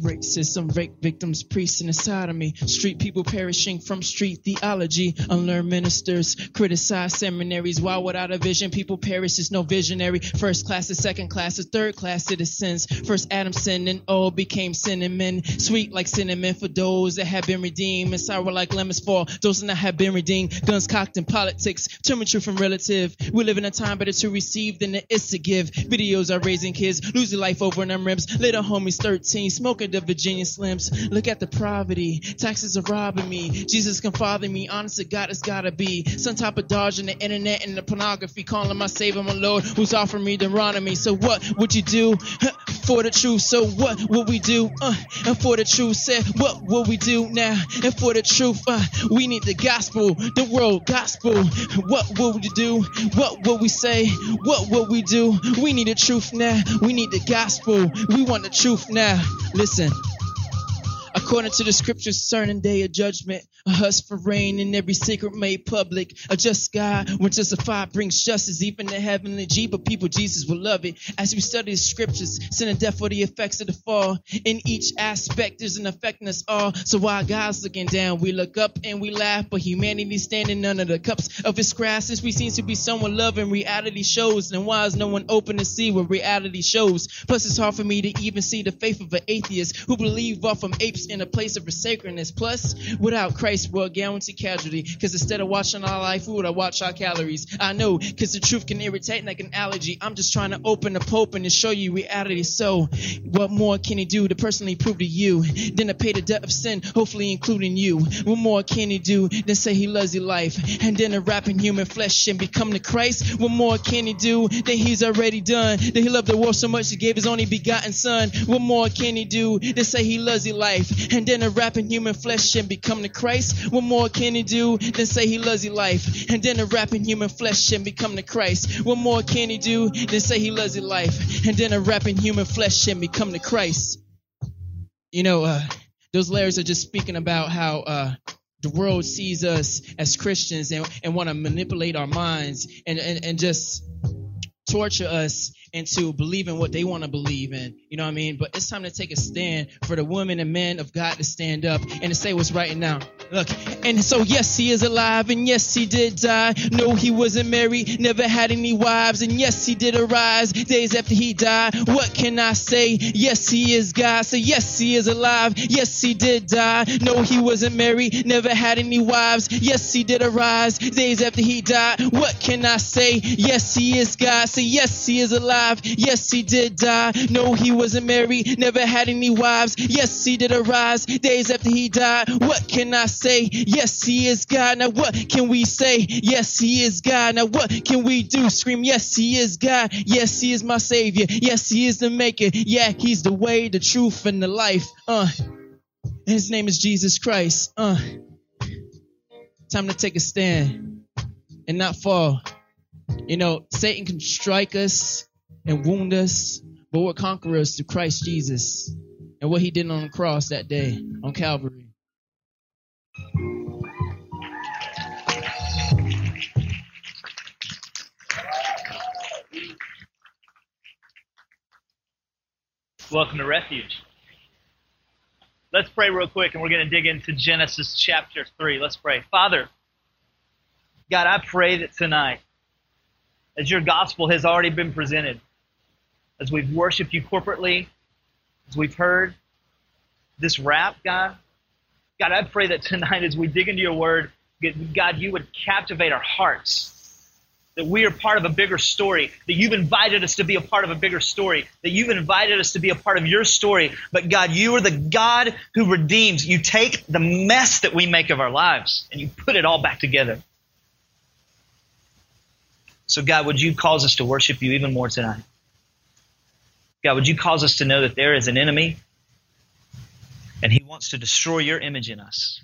Racism, rape victims, priests, and me. Street people perishing from street theology. Unlearned ministers criticize seminaries. Why without a vision, people perish? There's no visionary. First class is second class is third class citizens. First Adam sinned and all became cinnamon. Sweet like cinnamon for those that have been redeemed. And sour like lemons for those that have been redeemed. Guns cocked in politics. True from relative. We live in a time better to receive than it is to give. Videos are raising kids, losing life over them ribs. Little homies 13, smoking the Virginia Slims. Look at the poverty. Taxes are robbing me. Jesus can father me. Honest to God, it's gotta be. Some type of dodging the internet and the pornography. Calling my savior, my Lord, who's offering me Deuteronomy. So what would you do for the truth? So what will we do? Uh, and for the truth, said, what will we do now? And for the truth, uh, we need the gospel, the world gospel. What will we do? What will we say? What will we do? We need the truth now. We need the gospel. We want the truth now. Listen. Listen According to the scriptures, certain day of judgment, a hush for rain and every secret made public. A just sky when justified brings justice, even the heavenly G, but people Jesus will love it. As we study the scriptures, sin and death for the effects of the fall. In each aspect, there's an affecting us all. So while God's looking down, we look up and we laugh, but humanity standing under the cups of his grass. Since we seem to be someone loving reality shows, then why is no one open to see what reality shows? Plus, it's hard for me to even see the faith of an atheist who believe off from apes in a place of sacredness. Plus, without Christ, we're guaranteed casualty. Because instead of watching our life food, I watch our calories. I know, because the truth can irritate like an allergy. I'm just trying to open the Pope and to show you reality. So, what more can he do to personally prove to you than to pay the debt of sin, hopefully including you? What more can he do than say he loves your life and then to wrap in human flesh and become the Christ? What more can he do than he's already done? That he loved the world so much he gave his only begotten son. What more can he do than say he loves your life and then a wrap in human flesh and become the Christ. What more can he do than say he loves your life? And then a wrap in human flesh and become the Christ. What more can he do than say he loves your life? And then a wrap in human flesh and become the Christ. You know, uh, those layers are just speaking about how uh, the world sees us as Christians and, and want to manipulate our minds and, and, and just torture us into believing what they want to believe in. You know what I mean? But it's time to take a stand for the women and men of God to stand up and to say what's right now. Look, and so yes, he is alive, and yes, he did die. No, he wasn't married, never had any wives, and yes, he did arise days after he died. What can I say? Yes, he is God. So yes, he is alive. Yes, he did die. No, he wasn't married, never had any wives. Yes, he did arise days after he died. What can I say? Yes, he is God. So yes, he is alive Yes, he did die. No, he wasn't married, never had any wives. Yes, he did arise days after he died. What can I say? Yes, he is God. Now, what can we say? Yes, he is God. Now, what can we do? Scream, Yes, he is God. Yes, he is my Savior. Yes, he is the Maker. Yeah, he's the way, the truth, and the life. Uh, his name is Jesus Christ. Uh, time to take a stand and not fall. You know, Satan can strike us and wound us, but we're conquerors through Christ Jesus and what he did on the cross that day on Calvary. Welcome to Refuge. Let's pray real quick and we're going to dig into Genesis chapter 3. Let's pray. Father, God, I pray that tonight, as your gospel has already been presented, as we've worshiped you corporately, as we've heard this rap, God. God, I pray that tonight as we dig into your word, God, you would captivate our hearts. That we are part of a bigger story, that you've invited us to be a part of a bigger story, that you've invited us to be a part of your story. But God, you are the God who redeems. You take the mess that we make of our lives and you put it all back together. So, God, would you cause us to worship you even more tonight? God, would you cause us to know that there is an enemy and he wants to destroy your image in us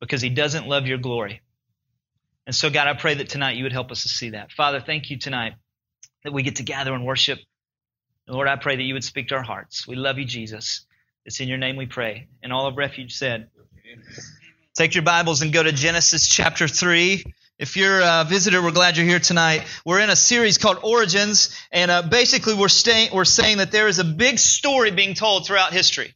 because he doesn't love your glory. And so, God, I pray that tonight you would help us to see that. Father, thank you tonight that we get to gather and worship. And Lord, I pray that you would speak to our hearts. We love you, Jesus. It's in your name we pray. And all of refuge said, Take your Bibles and go to Genesis chapter 3. If you're a visitor, we're glad you're here tonight. We're in a series called Origins, and uh, basically we're, we're saying that there is a big story being told throughout history.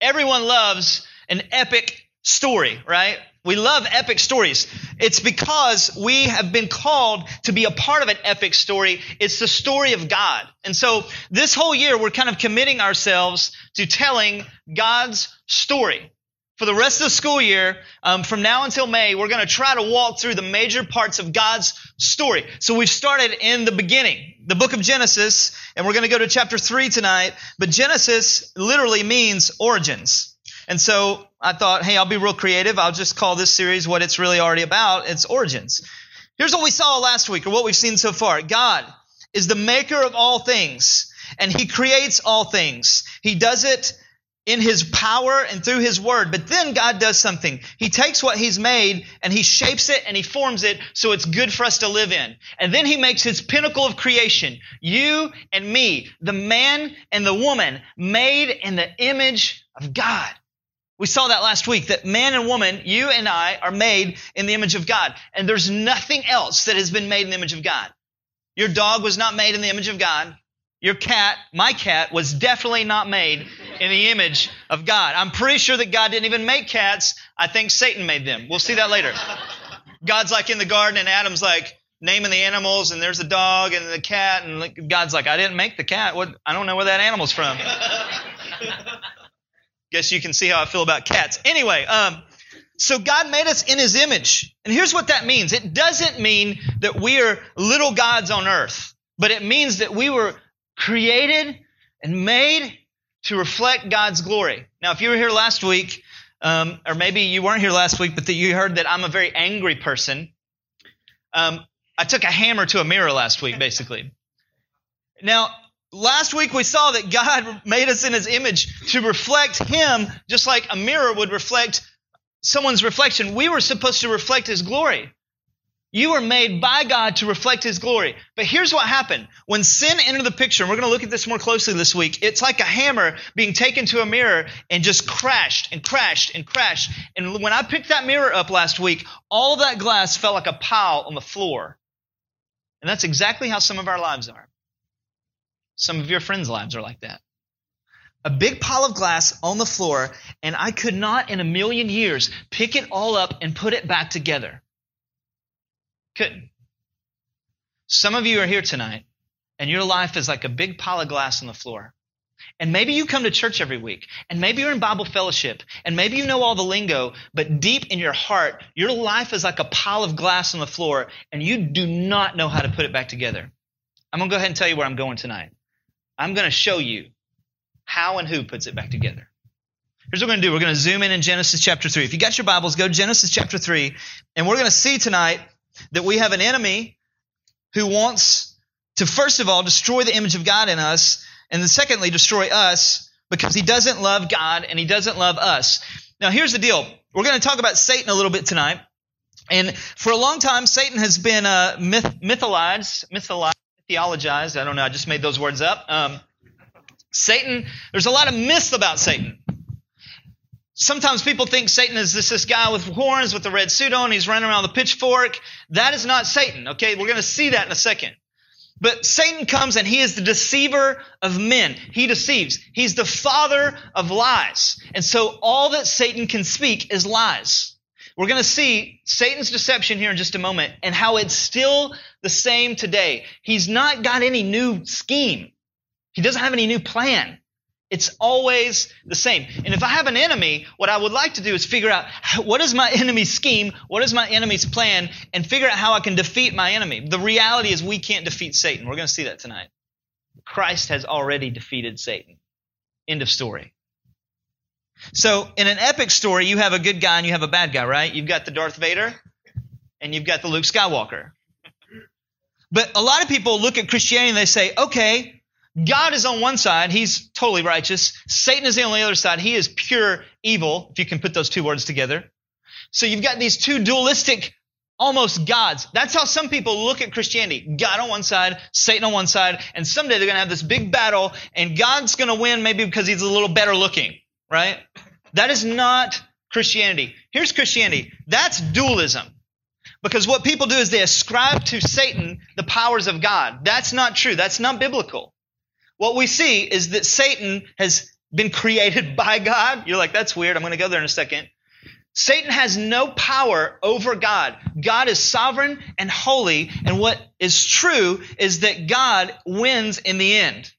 Everyone loves an epic story, right? We love epic stories. It's because we have been called to be a part of an epic story. It's the story of God. And so this whole year, we're kind of committing ourselves to telling God's story for the rest of the school year, um, from now until May, we're going to try to walk through the major parts of God's story. So we've started in the beginning, the book of Genesis, and we're going to go to chapter 3 tonight. But Genesis literally means origins. And so I thought, hey, I'll be real creative. I'll just call this series what it's really already about. It's origins. Here's what we saw last week, or what we've seen so far. God is the maker of all things, and He creates all things. He does it in his power and through his word. But then God does something. He takes what he's made and he shapes it and he forms it so it's good for us to live in. And then he makes his pinnacle of creation. You and me, the man and the woman made in the image of God. We saw that last week that man and woman, you and I, are made in the image of God. And there's nothing else that has been made in the image of God. Your dog was not made in the image of God. Your cat, my cat, was definitely not made in the image of God. I'm pretty sure that God didn't even make cats. I think Satan made them. We'll see that later. God's like in the garden, and Adam's like naming the animals, and there's a dog and the cat, and God's like, I didn't make the cat. What? I don't know where that animal's from. Guess you can see how I feel about cats. Anyway, um, so God made us in His image, and here's what that means. It doesn't mean that we are little gods on earth, but it means that we were created and made to reflect God's glory. Now, if you were here last week, um, or maybe you weren't here last week, but that you heard that I'm a very angry person, um, I took a hammer to a mirror last week, basically. Now, last week we saw that God made us in His image to reflect Him, just like a mirror would reflect someone's reflection. We were supposed to reflect His glory. You were made by God to reflect His glory. But here's what happened. When sin entered the picture, and we're going to look at this more closely this week, it's like a hammer being taken to a mirror and just crashed and crashed and crashed. And when I picked that mirror up last week, all that glass fell like a pile on the floor. And that's exactly how some of our lives are. Some of your friends' lives are like that. A big pile of glass on the floor, and I could not in a million years pick it all up and put it back together. Couldn't. Some of you are here tonight, and your life is like a big pile of glass on the floor. And maybe you come to church every week, and maybe you're in Bible fellowship, and maybe you know all the lingo, but deep in your heart, your life is like a pile of glass on the floor, and you do not know how to put it back together. I'm going to go ahead and tell you where I'm going tonight. I'm going to show you how and who puts it back together. Here's what we're going to do. We're going to zoom in in Genesis chapter 3. If you got your Bibles, go to Genesis chapter 3, and we're going to see tonight that we have an enemy who wants to, first of all, destroy the image of God in us, and then secondly, destroy us because he doesn't love God and he doesn't love us. Now, here's the deal. We're going to talk about Satan a little bit tonight. And for a long time, Satan has been uh, myth- mythologized, mythologized. I don't know. I just made those words up. Um, Satan, there's a lot of myths about Satan. Sometimes people think Satan is this, this guy with horns with a red suit on. He's running around with a pitchfork. That is not Satan, okay? We're going to see that in a second. But Satan comes and he is the deceiver of men. He deceives. He's the father of lies. And so all that Satan can speak is lies. We're going to see Satan's deception here in just a moment and how it's still the same today. He's not got any new scheme. He doesn't have any new plan. It's always the same. And if I have an enemy, what I would like to do is figure out what is my enemy's scheme, what is my enemy's plan, and figure out how I can defeat my enemy. The reality is we can't defeat Satan. We're going to see that tonight. Christ has already defeated Satan. End of story. So, in an epic story, you have a good guy and you have a bad guy, right? You've got the Darth Vader and you've got the Luke Skywalker. But a lot of people look at Christianity and they say, okay, God is on one side, he's totally righteous. Satan is on the other side, he is pure evil, if you can put those two words together. So you've got these two dualistic, almost gods. That's how some people look at Christianity. God on one side, Satan on one side, and someday they're going to have this big battle, and God's going to win maybe because he's a little better looking, right? That is not Christianity. Here's Christianity. That's dualism. Because what people do is they ascribe to Satan the powers of God. That's not true. That's not biblical. What we see is that Satan has been created by God. You're like, that's weird. I'm going to go there in a second. Satan has no power over God. God is sovereign and holy, and what is true is that God wins in the end.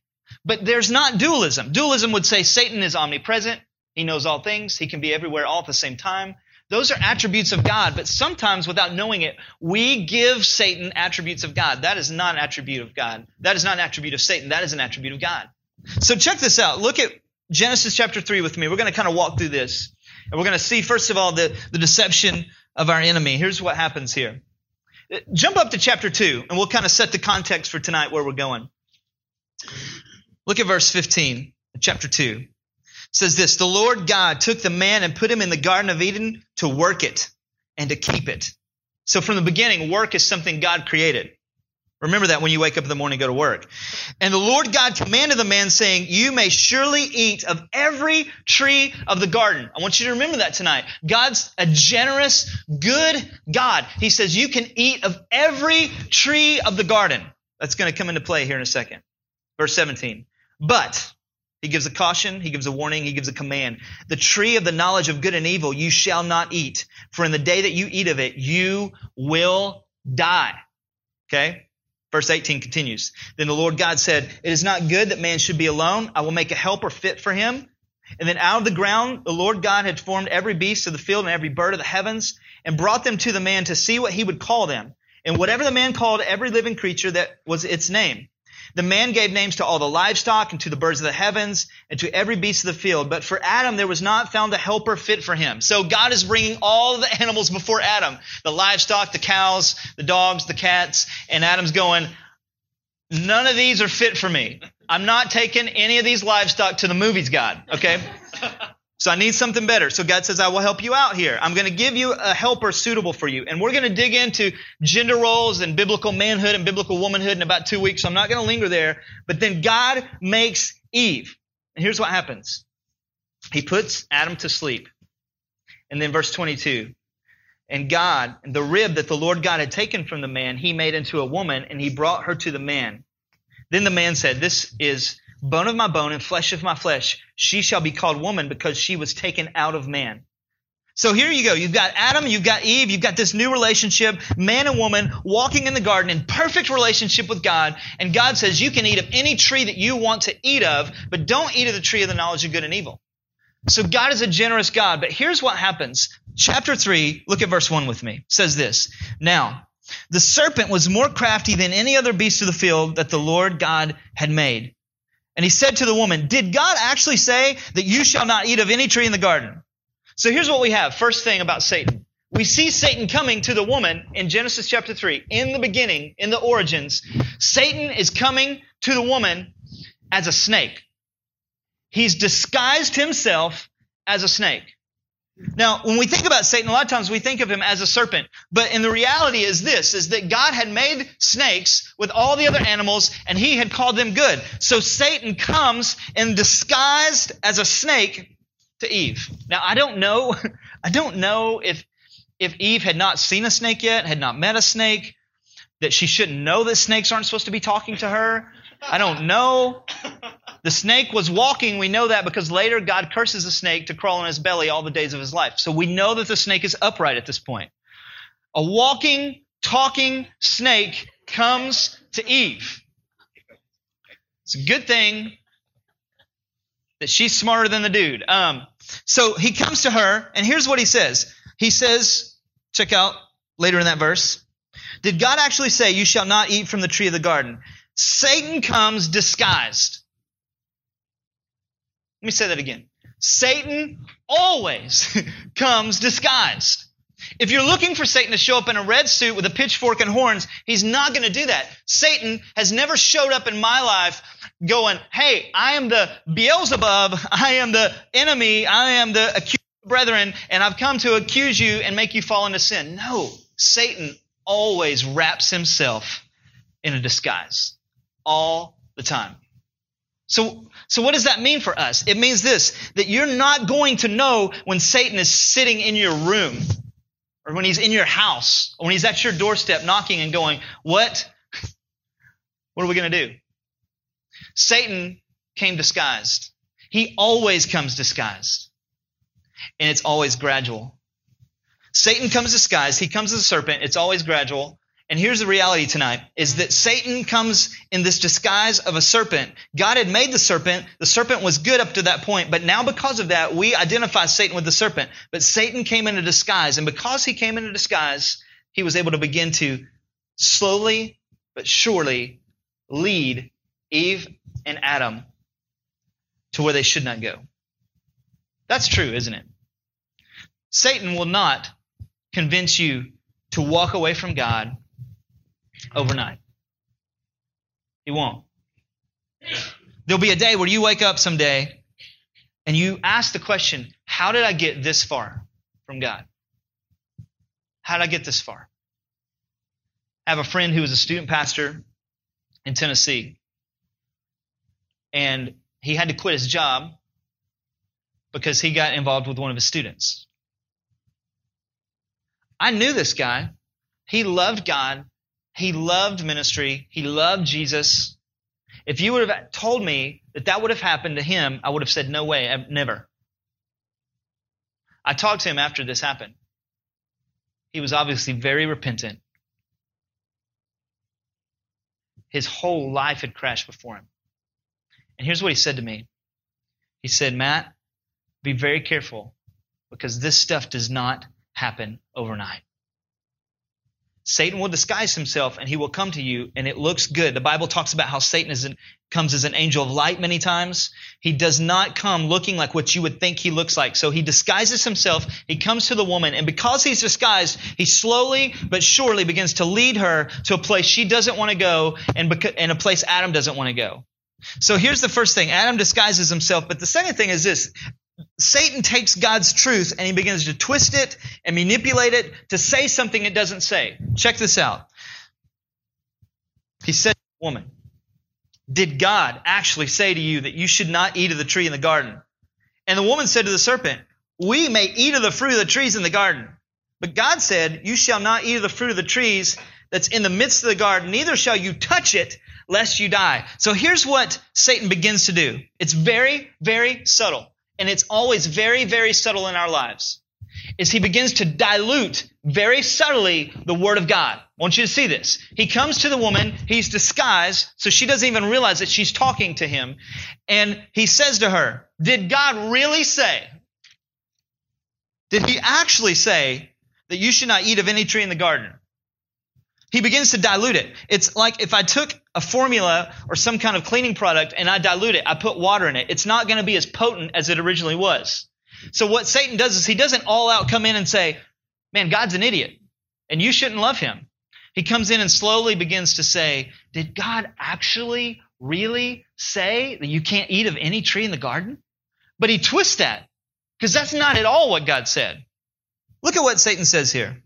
But there's not dualism. Dualism would say Satan is omnipresent, he knows all things, he can be everywhere all at the same time. Those are attributes of God, but sometimes without knowing it, we give Satan attributes of God. That is not an attribute of God. That is not an attribute of Satan. That is an attribute of God. So check this out. Look at Genesis chapter 3 with me. We're going to kind of walk through this. And we're going to see, first of all, the, the deception of our enemy. Here's what happens here. Jump up to chapter 2, and we'll kind of set the context for tonight where we're going. Look at verse 15, chapter 2 says this The Lord God took the man and put him in the Garden of Eden to work it and to keep it. So from the beginning, work is something God created. Remember that when you wake up in the morning go to work. And the Lord God commanded the man, saying, You may surely eat of every tree of the garden. I want you to remember that tonight. God's a generous, good God. He says, You can eat of every tree of the garden. That's going to come into play here in a second. Verse 17. But he gives a caution, he gives a warning, he gives a command. The tree of the knowledge of good and evil you shall not eat, for in the day that you eat of it, you will die. Okay? Verse 18 continues. Then the Lord God said, It is not good that man should be alone. I will make a helper fit for him. And then out of the ground, the Lord God had formed every beast of the field and every bird of the heavens and brought them to the man to see what he would call them. And whatever the man called every living creature, that was its name. The man gave names to all the livestock and to the birds of the heavens and to every beast of the field. But for Adam, there was not found a helper fit for him. So God is bringing all the animals before Adam the livestock, the cows, the dogs, the cats. And Adam's going, None of these are fit for me. I'm not taking any of these livestock to the movies, God. Okay? So I need something better. So God says, I will help you out here. I'm going to give you a helper suitable for you. And we're going to dig into gender roles and biblical manhood and biblical womanhood in about two weeks. So I'm not going to linger there. But then God makes Eve. And here's what happens. He puts Adam to sleep. And then verse 22. And God, the rib that the Lord God had taken from the man, he made into a woman and he brought her to the man. Then the man said, This is bone of my bone and flesh of my flesh. She shall be called woman because she was taken out of man. So here you go. You've got Adam, you've got Eve, you've got this new relationship, man and woman walking in the garden in perfect relationship with God. And God says you can eat of any tree that you want to eat of, but don't eat of the tree of the knowledge of good and evil. So God is a generous God. But here's what happens. Chapter 3, look at verse 1 with me. Says this. Now, the serpent was more crafty than any other beast of the field that the Lord God had made. And he said to the woman, Did God actually say that you shall not eat of any tree in the garden? So here's what we have. First thing about Satan. We see Satan coming to the woman in Genesis chapter 3. In the beginning, in the origins, Satan is coming to the woman as a snake. He's disguised himself as a snake. Now, when we think about Satan, a lot of times we think of him as a serpent. But in the reality is this, is that God had made snakes with all the other animals and he had called them good. So Satan comes in disguised as a snake to Eve. Now, I don't know, I don't know if, if Eve had not seen a snake yet, had not met a snake, that she shouldn't know that snakes aren't supposed to be talking to her. I don't know. The snake was walking. We know that because later God curses the snake to crawl on his belly all the days of his life. So we know that the snake is upright at this point. A walking, talking snake comes to Eve. It's a good thing that she's smarter than the dude. Um, so he comes to her, and here's what he says. He says, check out later in that verse. Did God actually say, You shall not eat from the tree of the garden? Satan comes disguised. Let me say that again. Satan always comes disguised. If you're looking for Satan to show up in a red suit with a pitchfork and horns, he's not going to do that. Satan has never showed up in my life going, Hey, I am the Beelzebub. I am the enemy. I am the accused brethren, and I've come to accuse you and make you fall into sin. No, Satan always wraps himself in a disguise all the time. So, so what does that mean for us? It means this, that you're not going to know when Satan is sitting in your room. or when he's in your house, or when he's at your doorstep knocking and going, What? What are we going to do? Satan came disguised. He always comes disguised. And it's always gradual. Satan comes disguised. He comes as a serpent. It's always gradual. And here's the reality tonight is that Satan comes in this disguise of a serpent. God had made the serpent. The serpent was good up to that point, but now because of that, we identify Satan with the serpent. But Satan came in a disguise, and because he came in a disguise, he was able to begin to slowly but surely lead Eve and Adam to where they should not go. That's true, isn't it? Satan will not convince you to walk away from God overnight. He won't. There'll be a day where you wake up someday and you ask the question, How did I get this far from God? How did I get this far? I have a friend who was a student pastor in Tennessee. And he had to quit his job because he got involved with one of his students. I knew this guy. He loved God. He loved ministry. He loved Jesus. If you would have told me that that would have happened to him, I would have said, no way, never. I talked to him after this happened. He was obviously very repentant. His whole life had crashed before him. And here's what he said to me He said, Matt, be very careful because this stuff does not happen overnight. Satan will disguise himself and he will come to you and it looks good. The Bible talks about how Satan an, comes as an angel of light many times. He does not come looking like what you would think he looks like. So he disguises himself. He comes to the woman and because he's disguised, he slowly but surely begins to lead her to a place she doesn't want to go and, beca- and a place Adam doesn't want to go. So here's the first thing. Adam disguises himself. But the second thing is this. Satan takes God's truth and he begins to twist it and manipulate it to say something it doesn't say. Check this out. He said to the woman, Did God actually say to you that you should not eat of the tree in the garden? And the woman said to the serpent, We may eat of the fruit of the trees in the garden. But God said, You shall not eat of the fruit of the trees that's in the midst of the garden, neither shall you touch it, lest you die. So here's what Satan begins to do. It's very, very subtle and it's always very, very subtle in our lives, is he begins to dilute very subtly the Word of God. I want you to see this. He comes to the woman, he's disguised, so she doesn't even realize that she's talking to him, and he says to her, Did God really say, did he actually say that you should not eat of any tree in the garden? He begins to dilute it. It's like if I took a formula or some kind of cleaning product and I dilute it, I put water in it. It's not going to be as potent as it originally was. So what Satan does is he doesn't all out come in and say, man, God's an idiot and you shouldn't love him. He comes in and slowly begins to say, did God actually really say that you can't eat of any tree in the garden? But he twists that because that's not at all what God said. Look at what Satan says here.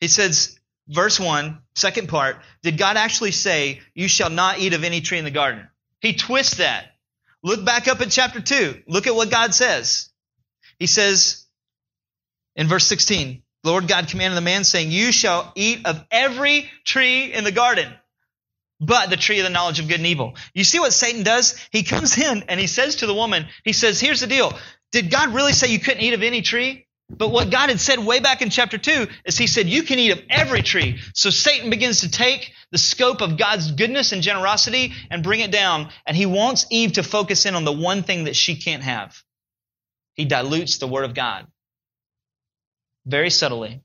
He says, verse 1, second part, did God actually say, You shall not eat of any tree in the garden? He twists that. Look back up at chapter 2. Look at what God says. He says in verse 16, Lord God commanded the man, saying, You shall eat of every tree in the garden, but the tree of the knowledge of good and evil. You see what Satan does? He comes in and he says to the woman, He says, Here's the deal. Did God really say you couldn't eat of any tree? But what God had said way back in chapter 2 is He said, You can eat of every tree. So Satan begins to take the scope of God's goodness and generosity and bring it down. And he wants Eve to focus in on the one thing that she can't have. He dilutes the Word of God very subtly.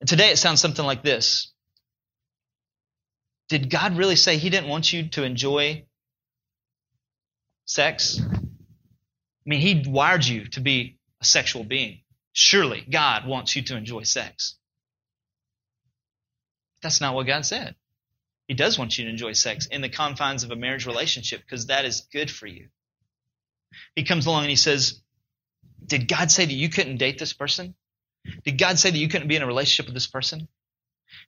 And today it sounds something like this Did God really say He didn't want you to enjoy sex? I mean, He wired you to be a sexual being. Surely God wants you to enjoy sex. That's not what God said. He does want you to enjoy sex in the confines of a marriage relationship because that is good for you. He comes along and he says, Did God say that you couldn't date this person? Did God say that you couldn't be in a relationship with this person?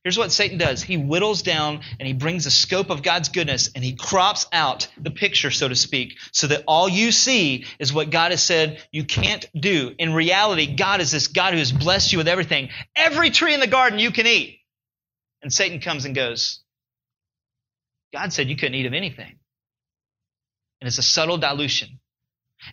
Here's what Satan does he whittles down and he brings the scope of God's goodness and he crops out the picture, so to speak, so that all you see is what God has said you can't do. In reality, God is this God who has blessed you with everything. Every tree in the garden you can eat. And Satan comes and goes. God said you couldn't eat of anything. And it's a subtle dilution.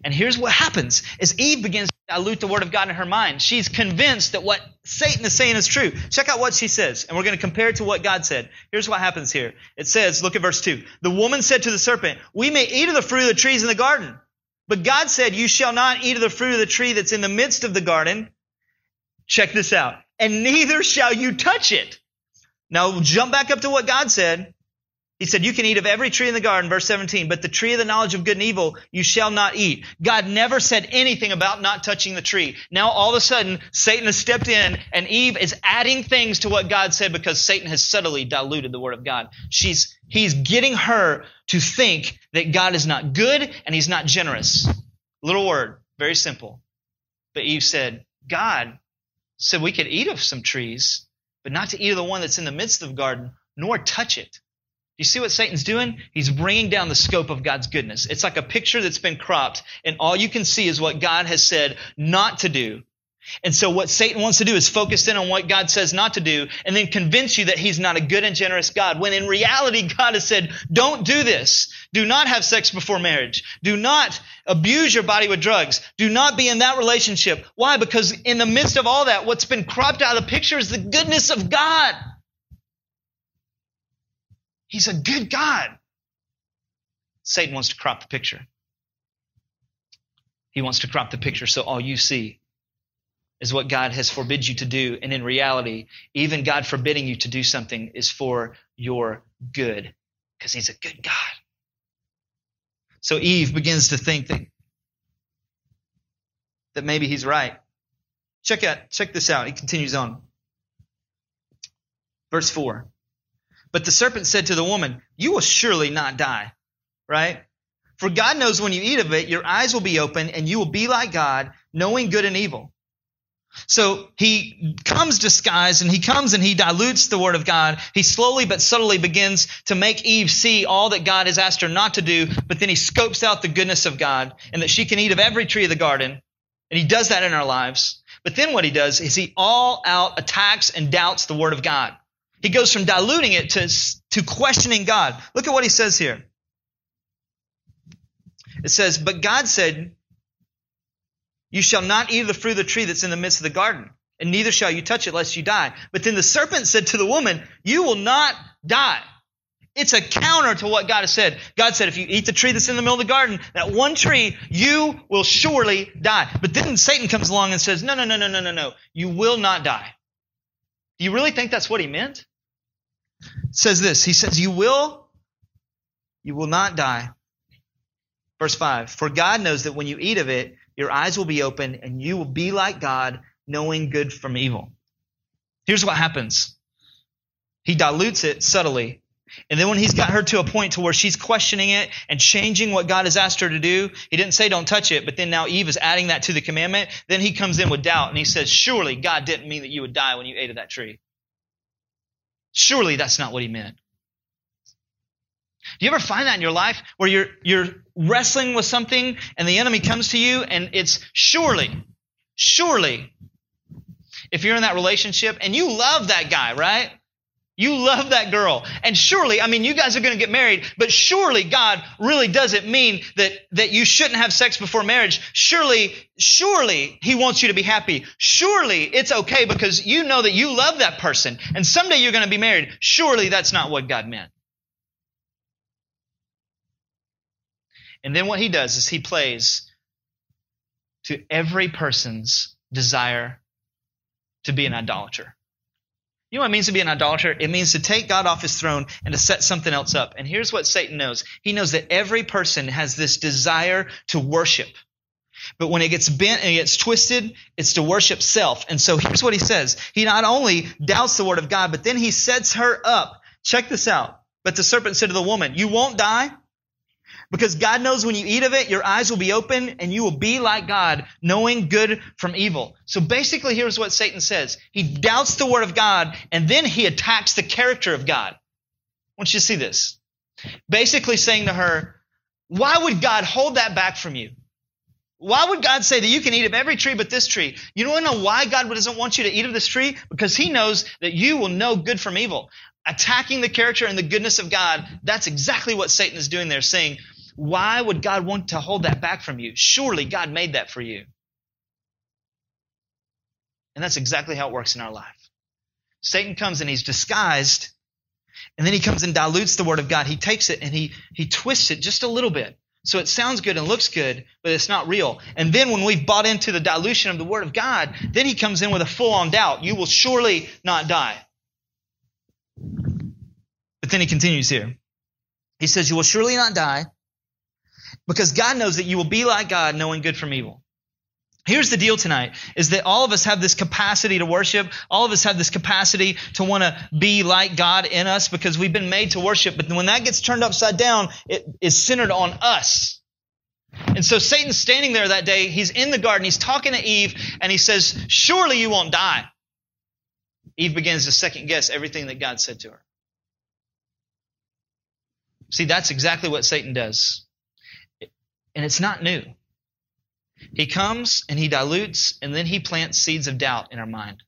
And here's what happens is Eve begins dilute the word of God in her mind. She's convinced that what Satan is saying is true. Check out what she says, and we're going to compare it to what God said. Here's what happens here. It says, look at verse 2. The woman said to the serpent, We may eat of the fruit of the trees in the garden. But God said, You shall not eat of the fruit of the tree that's in the midst of the garden. Check this out. And neither shall you touch it. Now jump back up to what God said. He said, You can eat of every tree in the garden, verse 17, but the tree of the knowledge of good and evil you shall not eat. God never said anything about not touching the tree. Now all of a sudden, Satan has stepped in and Eve is adding things to what God said because Satan has subtly diluted the word of God. She's, he's getting her to think that God is not good and he's not generous. Little word, very simple. But Eve said, God said we could eat of some trees, but not to eat of the one that's in the midst of the garden, nor touch it you see what Satan's doing? He's bringing down the scope of God's goodness. It's like a picture that's been cropped, and all you can see is what God has said not to do. And so what Satan wants to do is focus in on what God says not to do and then convince you that he's not a good and generous God. When in reality, God has said, don't do this. Do not have sex before marriage. Do not abuse your body with drugs. Do not be in that relationship. Why? Because in the midst of all that, what's been cropped out of the picture is the goodness of God. He's a good God. Satan wants to crop the picture. He wants to crop the picture so all you see is what God has forbid you to do. And in reality, even God forbidding you to do something is for your good because he's a good God. So Eve begins to think that, that maybe he's right. Check out, check this out. He continues on. Verse 4. But the serpent said to the woman, You will surely not die. Right? For God knows when you eat of it, your eyes will be open and you will be like God, knowing good and evil. So he comes disguised and he comes and he dilutes the word of God. He slowly but subtly begins to make Eve see all that God has asked her not to do, but then he scopes out the goodness of God and that she can eat of every tree of the garden. And he does that in our lives. But then what he does is he all out attacks and doubts the word of God. He goes from diluting it to, to questioning God. Look at what he says here. It says, But God said, You shall not eat of the fruit of the tree that's in the midst of the garden, and neither shall you touch it lest you die. But then the serpent said to the woman, You will not die. It's a counter to what God has said. God said, if you eat the tree that's in the middle of the garden, that one tree, you will surely die. But then Satan comes along and says, no, no, no, no, no, no, no. You will not die. Do you really think that's what he meant? Says this. He says, You will, you will not die. Verse 5 For God knows that when you eat of it, your eyes will be open and you will be like God, knowing good from evil. Here's what happens He dilutes it subtly and then when he's got her to a point to where she's questioning it and changing what God has asked her to do, he didn't say don't touch it, but then now Eve is adding that to the commandment. Then he comes in with doubt and he says, surely God didn't mean that you would die when you ate of that tree. Surely that's not what he meant. Do you ever find that in your life where you're, you're wrestling with something and the enemy comes to you and it's surely, surely, if you're in that relationship and you love that guy, right? You love that girl. And surely, I mean, you guys are going to get married, but surely God really doesn't mean that, that you shouldn't have sex before marriage. Surely, surely He wants you to be happy. Surely it's okay because you know that you love that person and someday you're going to be married. Surely that's not what God meant. And then what He does is He plays to every person's desire to be an idolater. You know what it means to be an idolater? It means to take God off his throne and to set something else up. And here's what Satan knows. He knows that every person has this desire to worship. But when it gets bent and it gets twisted, it's to worship self. And so here's what he says. He not only doubts the word of God, but then he sets her up. Check this out. But the serpent said to the woman, You won't die. Because God knows when you eat of it, your eyes will be open and you will be like God, knowing good from evil. So basically, here's what Satan says. He doubts the word of God and then he attacks the character of God. I want you to see this. Basically saying to her, why would God hold that back from you? Why would God say that you can eat of every tree but this tree? You don't know why God doesn't want you to eat of this tree? Because He knows that you will know good from evil. Attacking the character and the goodness of God, that's exactly what Satan is doing there, saying, why would God want to hold that back from you? Surely God made that for you. And that's exactly how it works in our life. Satan comes and he's disguised, and then he comes and dilutes the word of God. He takes it and he, he twists it just a little bit. So it sounds good and looks good, but it's not real. And then when we've bought into the dilution of the word of God, then he comes in with a full on doubt. You will surely not die. But then he continues here. He says, You will surely not die because God knows that you will be like God, knowing good from evil. Here's the deal tonight is that all of us have this capacity to worship. All of us have this capacity to want to be like God in us because we've been made to worship. But when that gets turned upside down, it is centered on us. And so Satan's standing there that day. He's in the garden. He's talking to Eve and he says, Surely you won't die. Eve begins to second guess everything that God said to her. See, that's exactly what Satan does. And it's not new. He comes and he dilutes and then he plants seeds of doubt in our mind.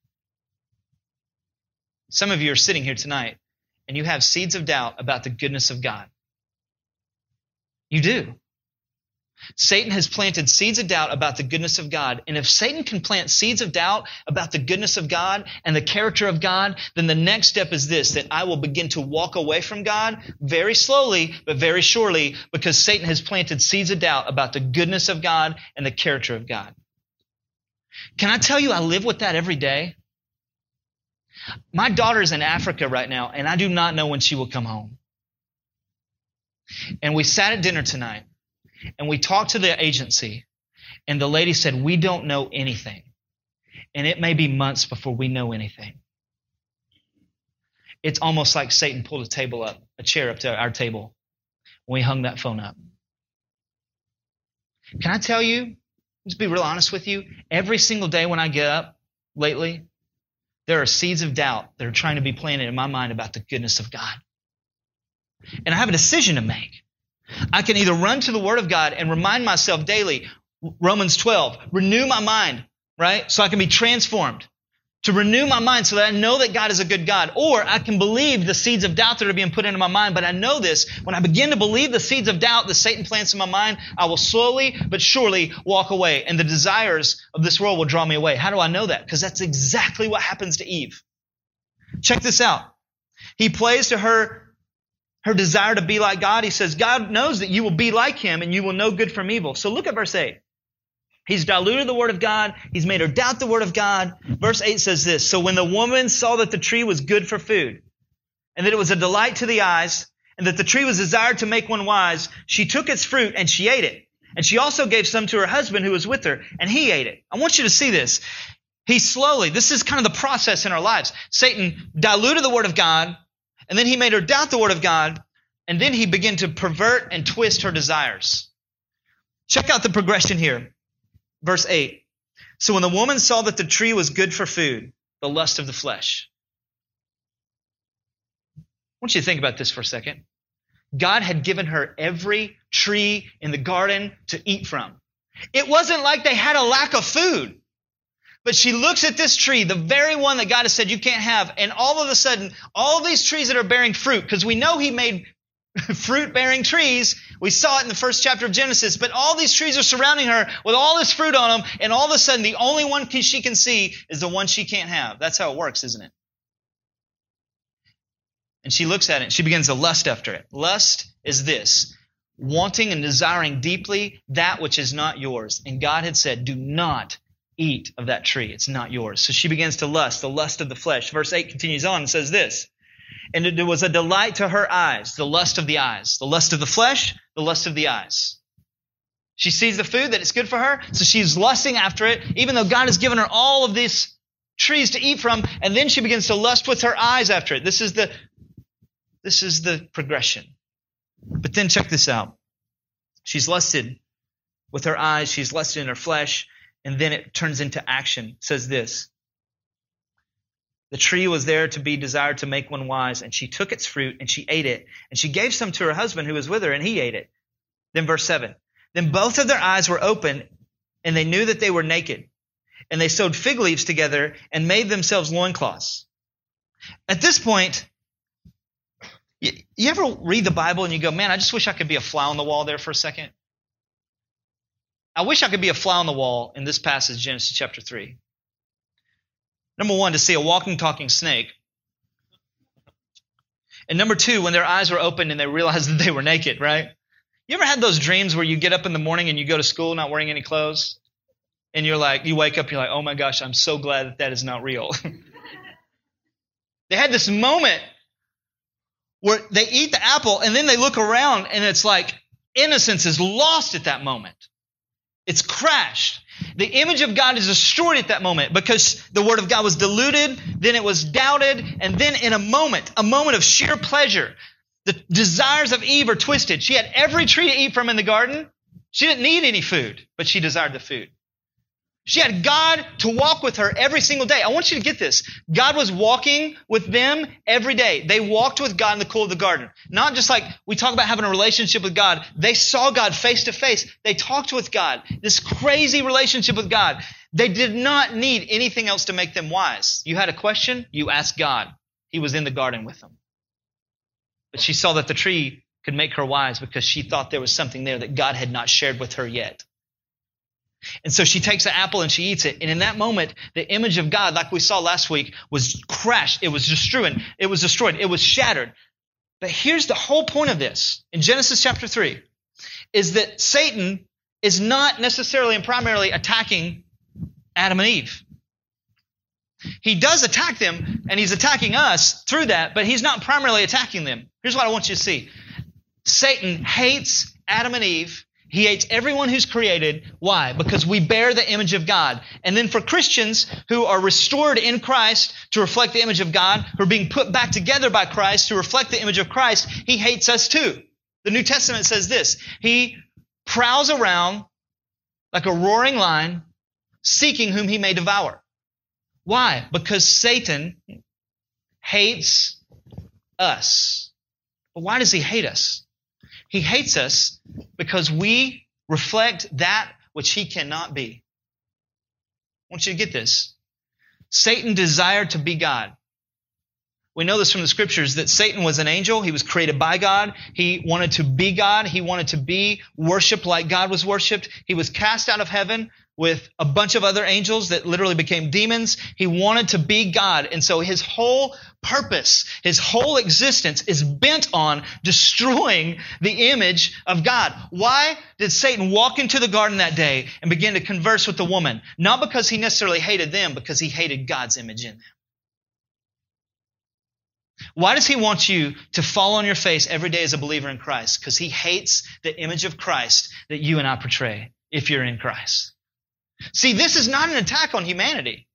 Some of you are sitting here tonight and you have seeds of doubt about the goodness of God. You do. Satan has planted seeds of doubt about the goodness of God. And if Satan can plant seeds of doubt about the goodness of God and the character of God, then the next step is this that I will begin to walk away from God very slowly, but very surely, because Satan has planted seeds of doubt about the goodness of God and the character of God. Can I tell you, I live with that every day? My daughter's in Africa right now, and I do not know when she will come home. And we sat at dinner tonight and we talked to the agency, and the lady said, We don't know anything. And it may be months before we know anything. It's almost like Satan pulled a table up, a chair up to our table when we hung that phone up. Can I tell you, just be real honest with you, every single day when I get up lately, there are seeds of doubt that are trying to be planted in my mind about the goodness of God. And I have a decision to make. I can either run to the Word of God and remind myself daily, Romans 12, renew my mind, right? So I can be transformed. To renew my mind so that I know that God is a good God. Or I can believe the seeds of doubt that are being put into my mind, but I know this. When I begin to believe the seeds of doubt that Satan plants in my mind, I will slowly but surely walk away, and the desires of this world will draw me away. How do I know that? Because that's exactly what happens to Eve. Check this out. He plays to her her desire to be like God, he says, God knows that you will be like him and you will know good from evil. So look at verse 8. He's diluted the word of God. He's made her doubt the word of God. Verse 8 says this So when the woman saw that the tree was good for food, and that it was a delight to the eyes, and that the tree was desired to make one wise, she took its fruit and she ate it. And she also gave some to her husband who was with her, and he ate it. I want you to see this. He slowly, this is kind of the process in our lives. Satan diluted the word of God, and then he made her doubt the word of God. And then he began to pervert and twist her desires. Check out the progression here. Verse 8. So when the woman saw that the tree was good for food, the lust of the flesh. I want you to think about this for a second. God had given her every tree in the garden to eat from. It wasn't like they had a lack of food. But she looks at this tree, the very one that God has said you can't have, and all of a sudden, all these trees that are bearing fruit, because we know He made fruit bearing trees. We saw it in the first chapter of Genesis, but all these trees are surrounding her with all this fruit on them, and all of a sudden, the only one she can see is the one she can't have. That's how it works, isn't it? And she looks at it, and she begins to lust after it. Lust is this wanting and desiring deeply that which is not yours. And God had said, Do not eat of that tree. It's not yours. So she begins to lust, the lust of the flesh. Verse 8 continues on and says this. And it was a delight to her eyes, the lust of the eyes, the lust of the flesh, the lust of the eyes. She sees the food that it's good for her, so she's lusting after it, even though God has given her all of these trees to eat from, and then she begins to lust with her eyes after it. This is the this is the progression. But then check this out. She's lusted with her eyes, she's lusted in her flesh, and then it turns into action. It says this The tree was there to be desired to make one wise, and she took its fruit and she ate it, and she gave some to her husband who was with her, and he ate it. Then, verse 7 Then both of their eyes were open, and they knew that they were naked. And they sewed fig leaves together and made themselves loincloths. At this point, you, you ever read the Bible and you go, man, I just wish I could be a fly on the wall there for a second? I wish I could be a fly on the wall in this passage, Genesis chapter 3. Number one, to see a walking, talking snake. And number two, when their eyes were opened and they realized that they were naked, right? You ever had those dreams where you get up in the morning and you go to school not wearing any clothes? And you're like, you wake up, you're like, oh my gosh, I'm so glad that that is not real. they had this moment where they eat the apple and then they look around and it's like innocence is lost at that moment. It's crashed. The image of God is destroyed at that moment because the word of God was diluted, then it was doubted, and then in a moment, a moment of sheer pleasure, the desires of Eve are twisted. She had every tree to eat from in the garden. She didn't need any food, but she desired the food. She had God to walk with her every single day. I want you to get this. God was walking with them every day. They walked with God in the cool of the garden. Not just like we talk about having a relationship with God. They saw God face to face. They talked with God. This crazy relationship with God. They did not need anything else to make them wise. You had a question, you asked God. He was in the garden with them. But she saw that the tree could make her wise because she thought there was something there that God had not shared with her yet. And so she takes the apple and she eats it. And in that moment, the image of God, like we saw last week, was crashed. It was destroyed. It was destroyed. It was shattered. But here's the whole point of this in Genesis chapter 3 is that Satan is not necessarily and primarily attacking Adam and Eve. He does attack them, and he's attacking us through that, but he's not primarily attacking them. Here's what I want you to see Satan hates Adam and Eve. He hates everyone who's created. Why? Because we bear the image of God. And then for Christians who are restored in Christ to reflect the image of God, who are being put back together by Christ to reflect the image of Christ, he hates us too. The New Testament says this He prowls around like a roaring lion, seeking whom he may devour. Why? Because Satan hates us. But why does he hate us? He hates us because we reflect that which he cannot be. I want you to get this. Satan desired to be God. We know this from the scriptures that Satan was an angel. He was created by God. He wanted to be God. He wanted to be worshiped like God was worshiped. He was cast out of heaven with a bunch of other angels that literally became demons. He wanted to be God. And so his whole purpose, his whole existence is bent on destroying the image of God. Why did Satan walk into the garden that day and begin to converse with the woman? Not because he necessarily hated them, because he hated God's image in them. Why does he want you to fall on your face every day as a believer in Christ? Because he hates the image of Christ that you and I portray if you're in Christ. See, this is not an attack on humanity.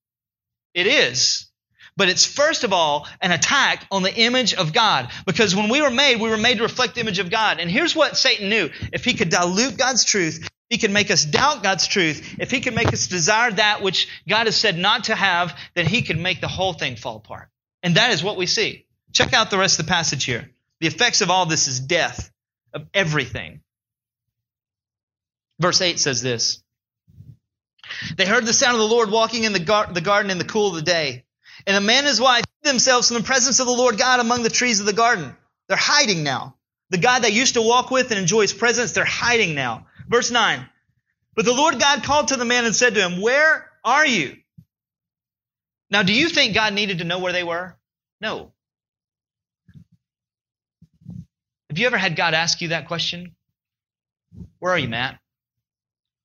It is. But it's first of all an attack on the image of God. Because when we were made, we were made to reflect the image of God. And here's what Satan knew. If he could dilute God's truth, he could make us doubt God's truth. If he could make us desire that which God has said not to have, then he could make the whole thing fall apart. And that is what we see. Check out the rest of the passage here. The effects of all this is death of everything. Verse 8 says this they heard the sound of the Lord walking in the, gar- the garden in the cool of the day. And a man and his wife hid themselves from the presence of the Lord God among the trees of the garden. They're hiding now. The God they used to walk with and enjoy his presence, they're hiding now. Verse 9. But the Lord God called to the man and said to him, Where are you? Now, do you think God needed to know where they were? No. Have you ever had God ask you that question? Where are you, Matt?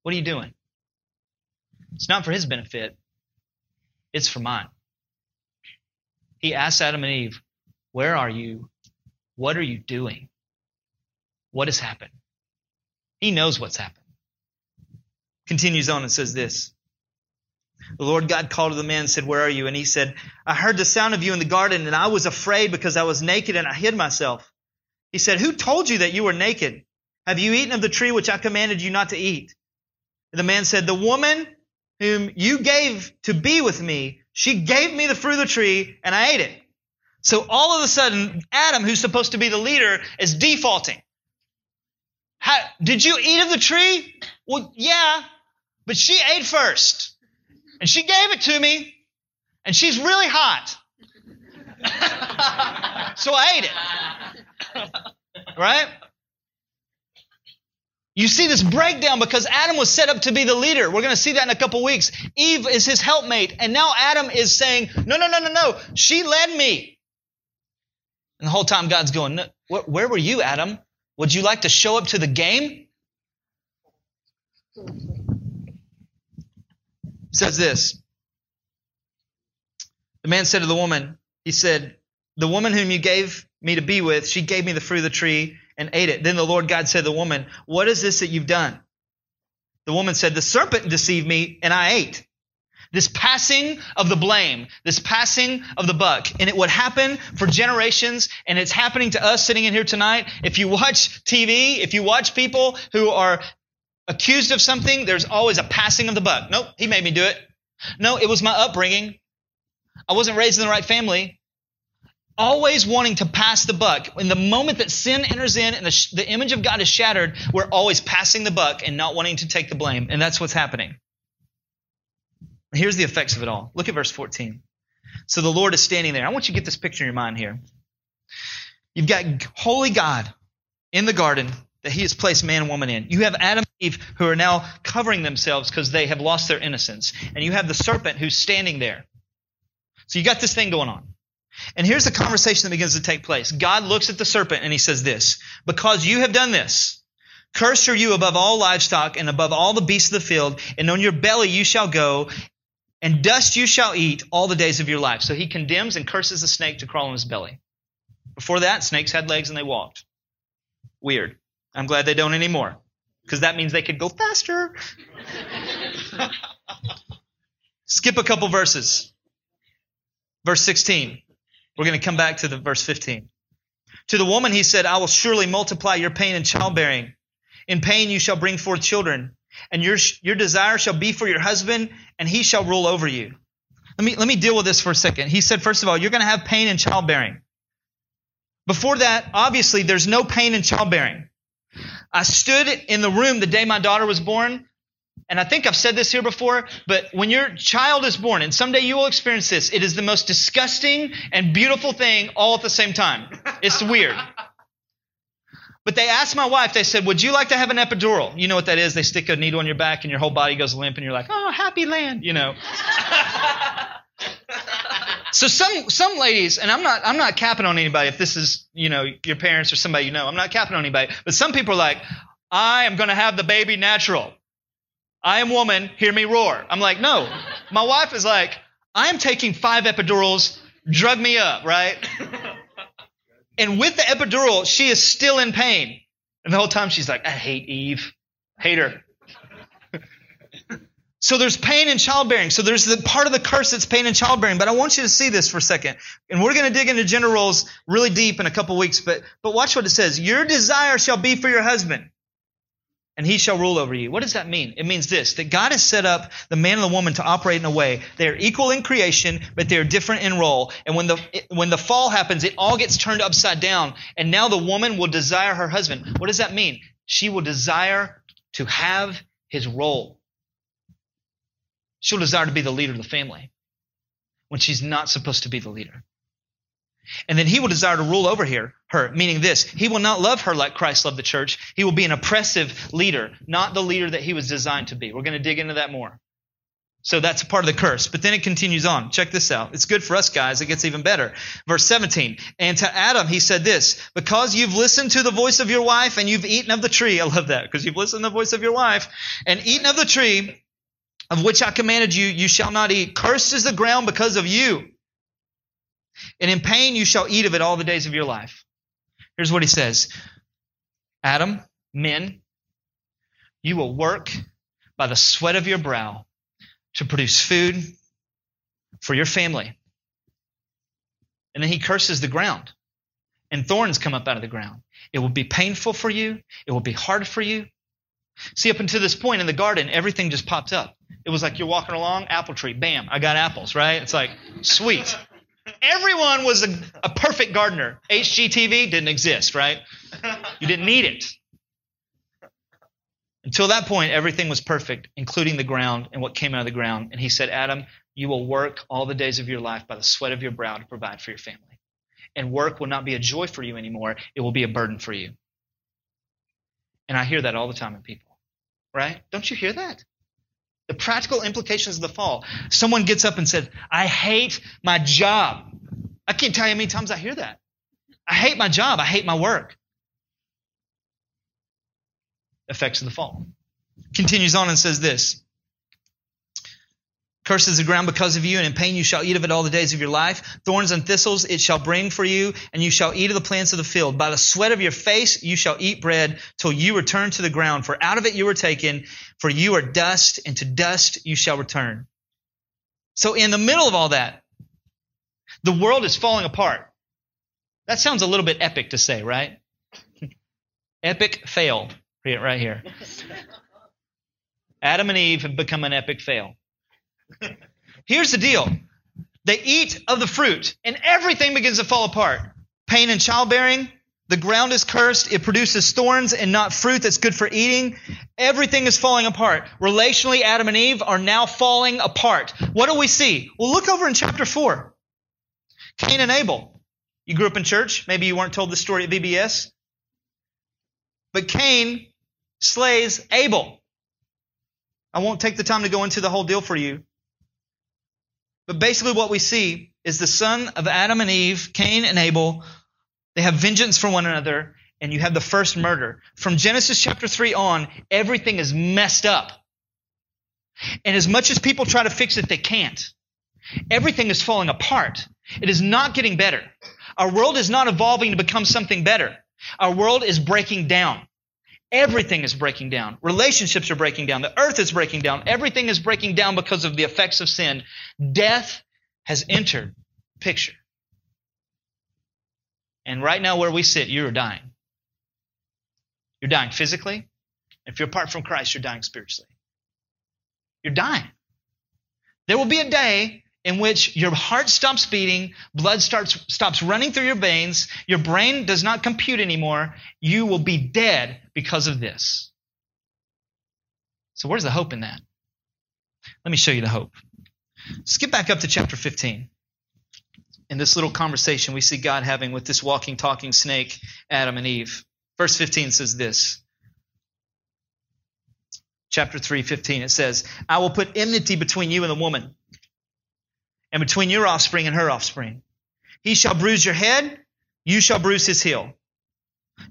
What are you doing? It's not for his benefit, it's for mine. He asks Adam and Eve, Where are you? What are you doing? What has happened? He knows what's happened. Continues on and says this. The Lord God called to the man and said, Where are you? And he said, I heard the sound of you in the garden, and I was afraid because I was naked and I hid myself. He said, Who told you that you were naked? Have you eaten of the tree which I commanded you not to eat? And The man said, The woman whom you gave to be with me, she gave me the fruit of the tree, and I ate it. So all of a sudden, Adam, who's supposed to be the leader, is defaulting. How, did you eat of the tree? Well, yeah, but she ate first. And she gave it to me, and she's really hot. so I ate it. Right? You see this breakdown because Adam was set up to be the leader. We're going to see that in a couple weeks. Eve is his helpmate, and now Adam is saying, No, no, no, no, no. She led me. And the whole time God's going, Where were you, Adam? Would you like to show up to the game? says this. The man said to the woman, He said, The woman whom you gave me to be with, she gave me the fruit of the tree and ate it. Then the Lord God said to the woman, What is this that you've done? The woman said, The serpent deceived me and I ate. This passing of the blame, this passing of the buck. And it would happen for generations, and it's happening to us sitting in here tonight. If you watch TV, if you watch people who are accused of something, there's always a passing of the buck. Nope, he made me do it. No, it was my upbringing. I wasn't raised in the right family. Always wanting to pass the buck. In the moment that sin enters in and the, the image of God is shattered, we're always passing the buck and not wanting to take the blame. And that's what's happening. Here's the effects of it all. Look at verse 14. So the Lord is standing there. I want you to get this picture in your mind here. You've got holy God in the garden that he has placed man and woman in. You have Adam and Eve who are now covering themselves because they have lost their innocence. And you have the serpent who's standing there. So you got this thing going on. And here's the conversation that begins to take place. God looks at the serpent and he says this, because you have done this, cursed are you above all livestock and above all the beasts of the field, and on your belly you shall go, and dust you shall eat all the days of your life. So he condemns and curses the snake to crawl on his belly. Before that, snakes had legs and they walked. Weird. I'm glad they don't anymore, because that means they could go faster. Skip a couple verses. Verse 16. We're going to come back to the verse 15. To the woman he said, I will surely multiply your pain in childbearing. In pain you shall bring forth children and your, your desire shall be for your husband, and he shall rule over you. Let me, let me deal with this for a second. He said, first of all, you're going to have pain in childbearing. Before that, obviously, there's no pain in childbearing. I stood in the room the day my daughter was born, and I think I've said this here before, but when your child is born, and someday you will experience this, it is the most disgusting and beautiful thing all at the same time. It's weird. But they asked my wife, they said, Would you like to have an epidural? You know what that is? They stick a needle in your back and your whole body goes limp and you're like, Oh, happy land, you know. so some some ladies, and I'm not I'm not capping on anybody if this is, you know, your parents or somebody you know. I'm not capping on anybody. But some people are like, I am gonna have the baby natural. I am woman, hear me roar. I'm like, no. My wife is like, I am taking five epidurals, drug me up, right? And with the epidural, she is still in pain. And the whole time she's like, I hate Eve. Hate her. so there's pain in childbearing. So there's the part of the curse that's pain in childbearing. But I want you to see this for a second. And we're going to dig into gender roles really deep in a couple weeks. But, but watch what it says. Your desire shall be for your husband and he shall rule over you. What does that mean? It means this that God has set up the man and the woman to operate in a way. They are equal in creation, but they are different in role. And when the when the fall happens, it all gets turned upside down. And now the woman will desire her husband. What does that mean? She will desire to have his role. She'll desire to be the leader of the family when she's not supposed to be the leader. And then he will desire to rule over here, her, meaning this. He will not love her like Christ loved the church. He will be an oppressive leader, not the leader that he was designed to be. We're going to dig into that more. So that's part of the curse. But then it continues on. Check this out. It's good for us guys. It gets even better. Verse 17. And to Adam he said this, because you've listened to the voice of your wife and you've eaten of the tree. I love that because you've listened to the voice of your wife and eaten of the tree of which I commanded you, you shall not eat. Cursed is the ground because of you. And in pain you shall eat of it all the days of your life. Here's what he says Adam, men, you will work by the sweat of your brow to produce food for your family. And then he curses the ground. and thorns come up out of the ground. It will be painful for you. It will be hard for you. See, up until this point in the garden, everything just popped up. It was like you're walking along, apple tree, bam, I got apples, right? It's like, sweet. Everyone was a, a perfect gardener. HGTV didn't exist, right? You didn't need it. Until that point, everything was perfect, including the ground and what came out of the ground. And he said, Adam, you will work all the days of your life by the sweat of your brow to provide for your family. And work will not be a joy for you anymore, it will be a burden for you. And I hear that all the time in people, right? Don't you hear that? The practical implications of the fall. Someone gets up and says, I hate my job. I can't tell you how many times I hear that. I hate my job. I hate my work effects of the fall. Continues on and says this Curses the ground because of you, and in pain you shall eat of it all the days of your life. Thorns and thistles it shall bring for you, and you shall eat of the plants of the field. By the sweat of your face you shall eat bread till you return to the ground. For out of it you were taken, for you are dust, and to dust you shall return. So, in the middle of all that, the world is falling apart. That sounds a little bit epic to say, right? epic fail right here. Adam and Eve have become an epic fail. Here's the deal they eat of the fruit, and everything begins to fall apart. Pain and childbearing, the ground is cursed. It produces thorns and not fruit that's good for eating. Everything is falling apart. Relationally, Adam and Eve are now falling apart. What do we see? Well, look over in chapter 4. Cain and Abel. You grew up in church. Maybe you weren't told the story at VBS. But Cain slays Abel. I won't take the time to go into the whole deal for you. But basically, what we see is the son of Adam and Eve, Cain and Abel, they have vengeance for one another, and you have the first murder. From Genesis chapter 3 on, everything is messed up. And as much as people try to fix it, they can't. Everything is falling apart. It is not getting better. Our world is not evolving to become something better. Our world is breaking down. Everything is breaking down. Relationships are breaking down. The earth is breaking down. Everything is breaking down because of the effects of sin. Death has entered picture. And right now, where we sit, you are dying. You're dying physically. If you're apart from Christ, you're dying spiritually. You're dying. There will be a day in which your heart stops beating, blood starts, stops running through your veins, your brain does not compute anymore, you will be dead because of this. So, where's the hope in that? Let me show you the hope. Skip back up to chapter 15. In this little conversation we see God having with this walking, talking snake, Adam and Eve. Verse 15 says this. Chapter 3, 15, it says, I will put enmity between you and the woman and between your offspring and her offspring. He shall bruise your head, you shall bruise his heel.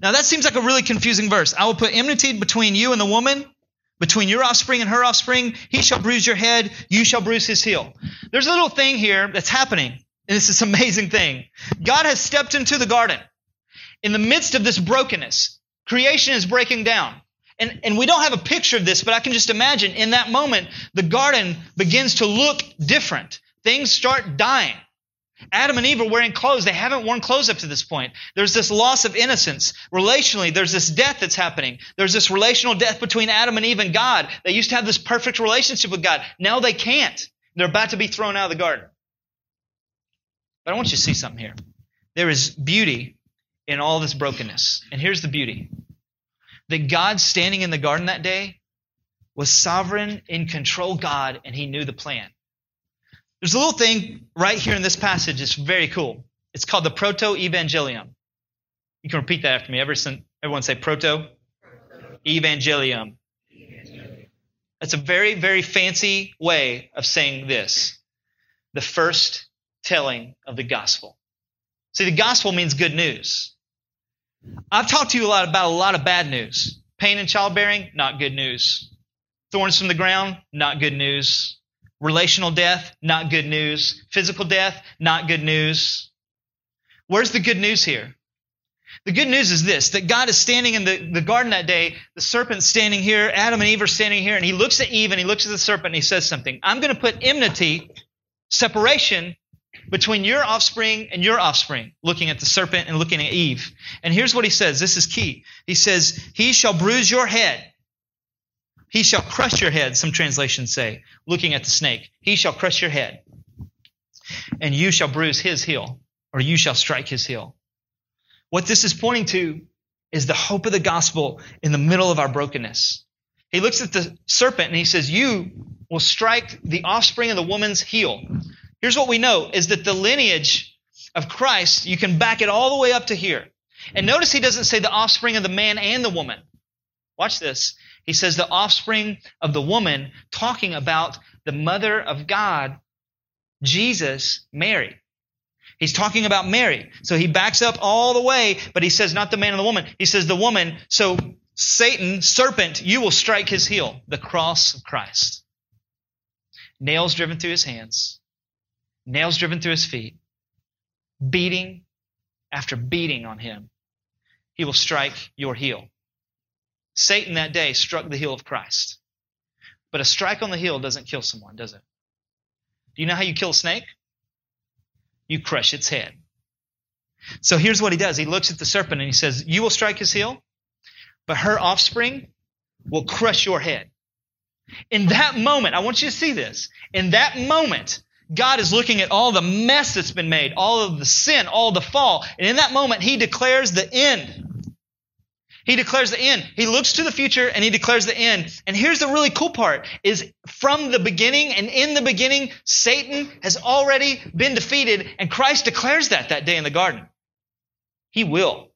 Now that seems like a really confusing verse. I will put enmity between you and the woman, between your offspring and her offspring. He shall bruise your head, you shall bruise his heel. There's a little thing here that's happening, and this is amazing thing. God has stepped into the garden. In the midst of this brokenness, creation is breaking down. And, and we don't have a picture of this, but I can just imagine in that moment, the garden begins to look different. Things start dying. Adam and Eve are wearing clothes. They haven't worn clothes up to this point. There's this loss of innocence. Relationally, there's this death that's happening. There's this relational death between Adam and Eve and God. They used to have this perfect relationship with God. Now they can't. They're about to be thrown out of the garden. But I want you to see something here. There is beauty in all this brokenness. And here's the beauty that God standing in the garden that day was sovereign, in control God, and he knew the plan. There's a little thing right here in this passage that's very cool. It's called the proto-evangelium. You can repeat that after me. Everyone say proto evangelium. That's a very, very fancy way of saying this. The first telling of the gospel. See, the gospel means good news. I've talked to you a lot about a lot of bad news. Pain and childbearing, not good news. Thorns from the ground, not good news. Relational death, not good news. Physical death, not good news. Where's the good news here? The good news is this that God is standing in the, the garden that day, the serpent's standing here, Adam and Eve are standing here, and he looks at Eve and he looks at the serpent and he says something. I'm going to put enmity, separation between your offspring and your offspring, looking at the serpent and looking at Eve. And here's what he says. This is key. He says, He shall bruise your head. He shall crush your head, some translations say, looking at the snake. He shall crush your head. And you shall bruise his heel, or you shall strike his heel. What this is pointing to is the hope of the gospel in the middle of our brokenness. He looks at the serpent and he says, You will strike the offspring of the woman's heel. Here's what we know is that the lineage of Christ, you can back it all the way up to here. And notice he doesn't say the offspring of the man and the woman. Watch this. He says the offspring of the woman, talking about the mother of God, Jesus, Mary. He's talking about Mary. So he backs up all the way, but he says not the man and the woman. He says the woman. So Satan, serpent, you will strike his heel, the cross of Christ. Nails driven through his hands, nails driven through his feet, beating after beating on him. He will strike your heel. Satan that day struck the heel of Christ. But a strike on the heel doesn't kill someone, does it? Do you know how you kill a snake? you crush its head. So here's what he does. He looks at the serpent and he says, You will strike his heel, but her offspring will crush your head. In that moment, I want you to see this. In that moment, God is looking at all the mess that's been made, all of the sin, all the fall. And in that moment, he declares the end. He declares the end. He looks to the future and he declares the end. And here's the really cool part is from the beginning and in the beginning, Satan has already been defeated and Christ declares that that day in the garden. He will,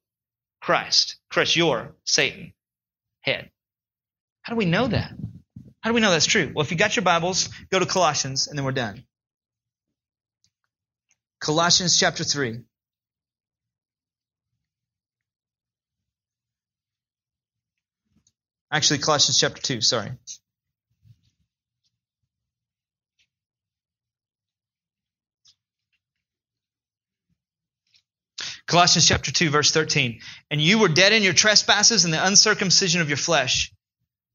Christ, crush your Satan head. How do we know that? How do we know that's true? Well, if you got your Bibles, go to Colossians and then we're done. Colossians chapter 3. Actually, Colossians chapter 2, sorry. Colossians chapter 2, verse 13. And you were dead in your trespasses and the uncircumcision of your flesh.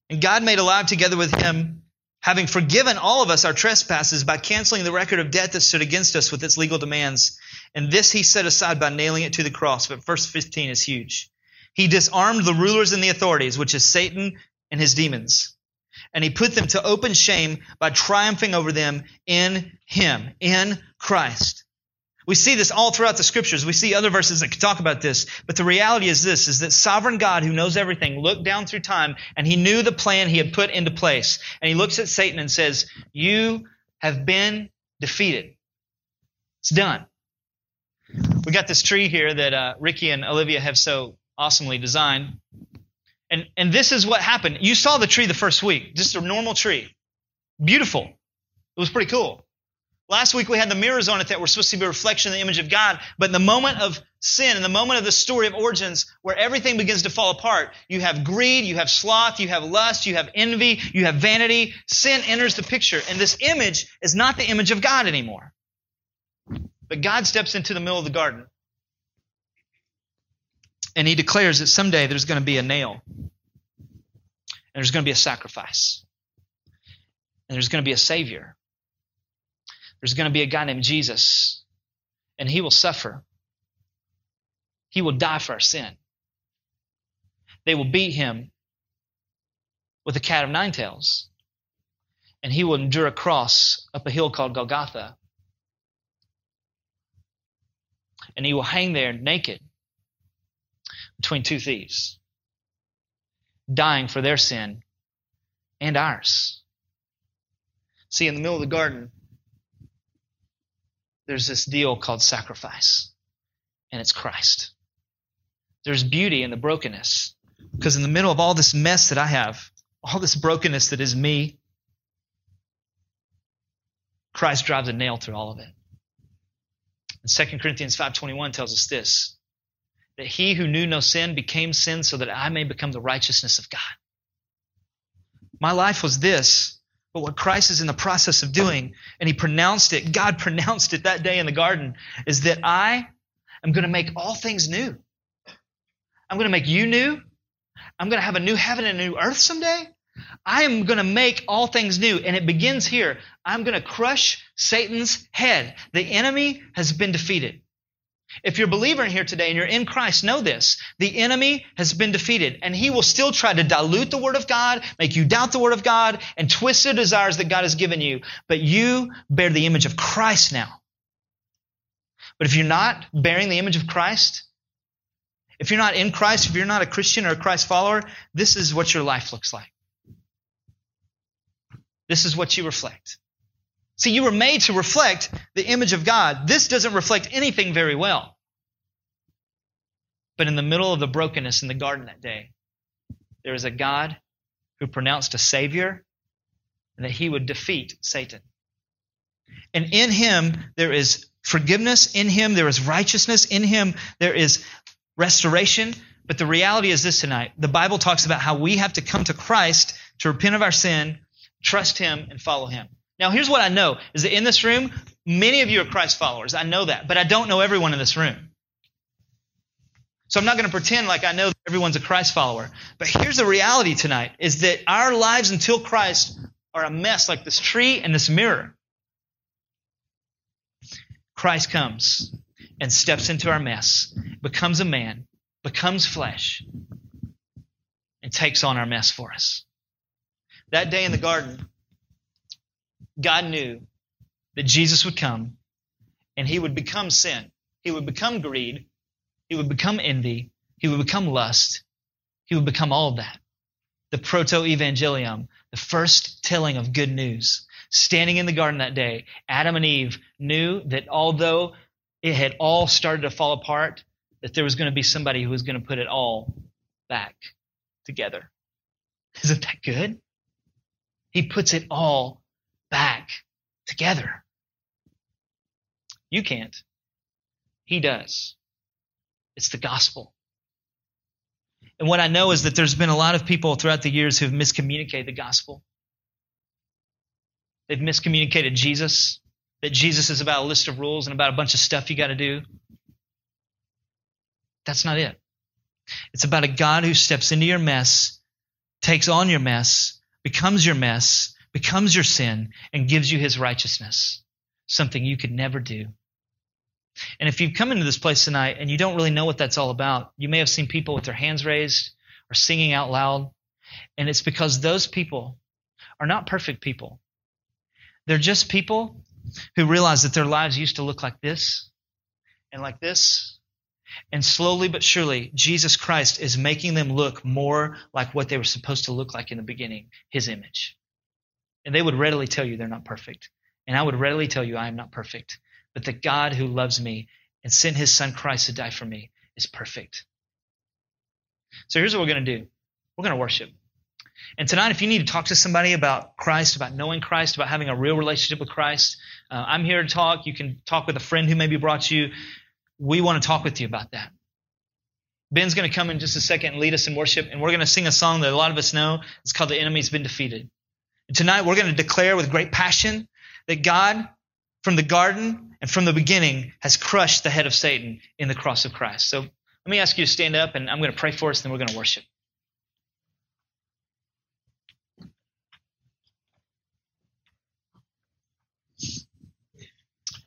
And God made alive together with him, having forgiven all of us our trespasses by canceling the record of debt that stood against us with its legal demands. And this he set aside by nailing it to the cross. But verse 15 is huge. He disarmed the rulers and the authorities, which is Satan and his demons. And he put them to open shame by triumphing over them in him, in Christ. We see this all throughout the scriptures. We see other verses that talk about this. But the reality is this, is that sovereign God who knows everything looked down through time and he knew the plan he had put into place. And he looks at Satan and says, you have been defeated. It's done. We got this tree here that uh, Ricky and Olivia have so awesomely designed. And, and this is what happened. You saw the tree the first week, just a normal tree. Beautiful. It was pretty cool. Last week we had the mirrors on it that were supposed to be a reflection of the image of God. But in the moment of sin, in the moment of the story of origins, where everything begins to fall apart, you have greed, you have sloth, you have lust, you have envy, you have vanity. Sin enters the picture. And this image is not the image of God anymore. But God steps into the middle of the garden and he declares that someday there's going to be a nail. And there's going to be a sacrifice. And there's going to be a Savior. There's going to be a guy named Jesus. And he will suffer. He will die for our sin. They will beat him with a cat of nine tails. And he will endure a cross up a hill called Golgotha. And he will hang there naked between two thieves, dying for their sin and ours. See, in the middle of the garden, there's this deal called sacrifice, and it's Christ. There's beauty in the brokenness, because in the middle of all this mess that I have, all this brokenness that is me, Christ drives a nail through all of it. And 2 Corinthians 5.21 tells us this, that he who knew no sin became sin so that I may become the righteousness of God. My life was this, but what Christ is in the process of doing, and he pronounced it, God pronounced it that day in the garden, is that I am going to make all things new. I'm going to make you new. I'm going to have a new heaven and a new earth someday. I am going to make all things new. And it begins here. I'm going to crush Satan's head. The enemy has been defeated. If you're a believer in here today and you're in Christ, know this. The enemy has been defeated and he will still try to dilute the word of God, make you doubt the word of God, and twist the desires that God has given you. But you bear the image of Christ now. But if you're not bearing the image of Christ, if you're not in Christ, if you're not a Christian or a Christ follower, this is what your life looks like. This is what you reflect. See, you were made to reflect the image of God. This doesn't reflect anything very well. But in the middle of the brokenness in the garden that day, there is a God who pronounced a Savior and that he would defeat Satan. And in him, there is forgiveness. In him, there is righteousness. In him, there is restoration. But the reality is this tonight the Bible talks about how we have to come to Christ to repent of our sin, trust him, and follow him. Now, here's what I know is that in this room, many of you are Christ followers. I know that, but I don't know everyone in this room. So I'm not going to pretend like I know everyone's a Christ follower. But here's the reality tonight is that our lives until Christ are a mess like this tree and this mirror. Christ comes and steps into our mess, becomes a man, becomes flesh, and takes on our mess for us. That day in the garden, God knew that Jesus would come and he would become sin. He would become greed. He would become envy. He would become lust. He would become all of that. The proto evangelium, the first telling of good news. Standing in the garden that day, Adam and Eve knew that although it had all started to fall apart, that there was going to be somebody who was going to put it all back together. Isn't that good? He puts it all back together. You can't. He does. It's the gospel. And what I know is that there's been a lot of people throughout the years who've miscommunicated the gospel. They've miscommunicated Jesus, that Jesus is about a list of rules and about a bunch of stuff you got to do. That's not it. It's about a God who steps into your mess, takes on your mess, becomes your mess, becomes your sin and gives you his righteousness, something you could never do. And if you've come into this place tonight and you don't really know what that's all about, you may have seen people with their hands raised or singing out loud. And it's because those people are not perfect people. They're just people who realize that their lives used to look like this and like this. And slowly but surely, Jesus Christ is making them look more like what they were supposed to look like in the beginning His image. And they would readily tell you they're not perfect. And I would readily tell you I am not perfect. But the God who loves me and sent his son Christ to die for me is perfect. So here's what we're going to do we're going to worship. And tonight, if you need to talk to somebody about Christ, about knowing Christ, about having a real relationship with Christ, uh, I'm here to talk. You can talk with a friend who maybe brought you. We want to talk with you about that. Ben's going to come in just a second and lead us in worship, and we're going to sing a song that a lot of us know. It's called The Enemy's Been Defeated. Tonight we're going to declare with great passion that God, from the garden and from the beginning, has crushed the head of Satan in the cross of Christ. So let me ask you to stand up, and I'm going to pray for us, and then we're going to worship.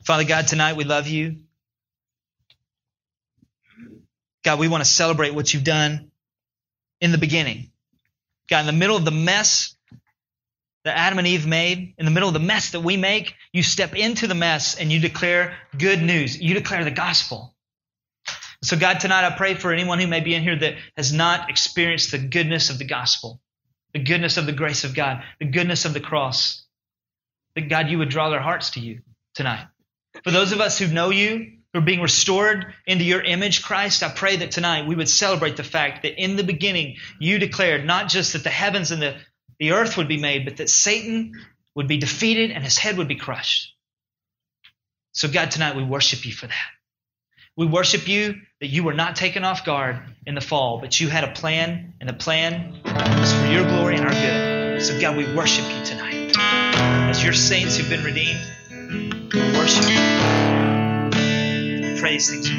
Father God, tonight we love you. God, we want to celebrate what you've done in the beginning. God, in the middle of the mess that Adam and Eve made, in the middle of the mess that we make, you step into the mess and you declare good news. You declare the gospel. So, God, tonight I pray for anyone who may be in here that has not experienced the goodness of the gospel, the goodness of the grace of God, the goodness of the cross, that God, you would draw their hearts to you tonight. For those of us who know you, who are being restored into your image, Christ, I pray that tonight we would celebrate the fact that in the beginning you declared not just that the heavens and the the earth would be made, but that Satan would be defeated and his head would be crushed. So, God, tonight we worship you for that. We worship you that you were not taken off guard in the fall, but you had a plan, and the plan was for your glory and our good. So, God, we worship you tonight. As your saints who've been redeemed, we worship you. Praise things.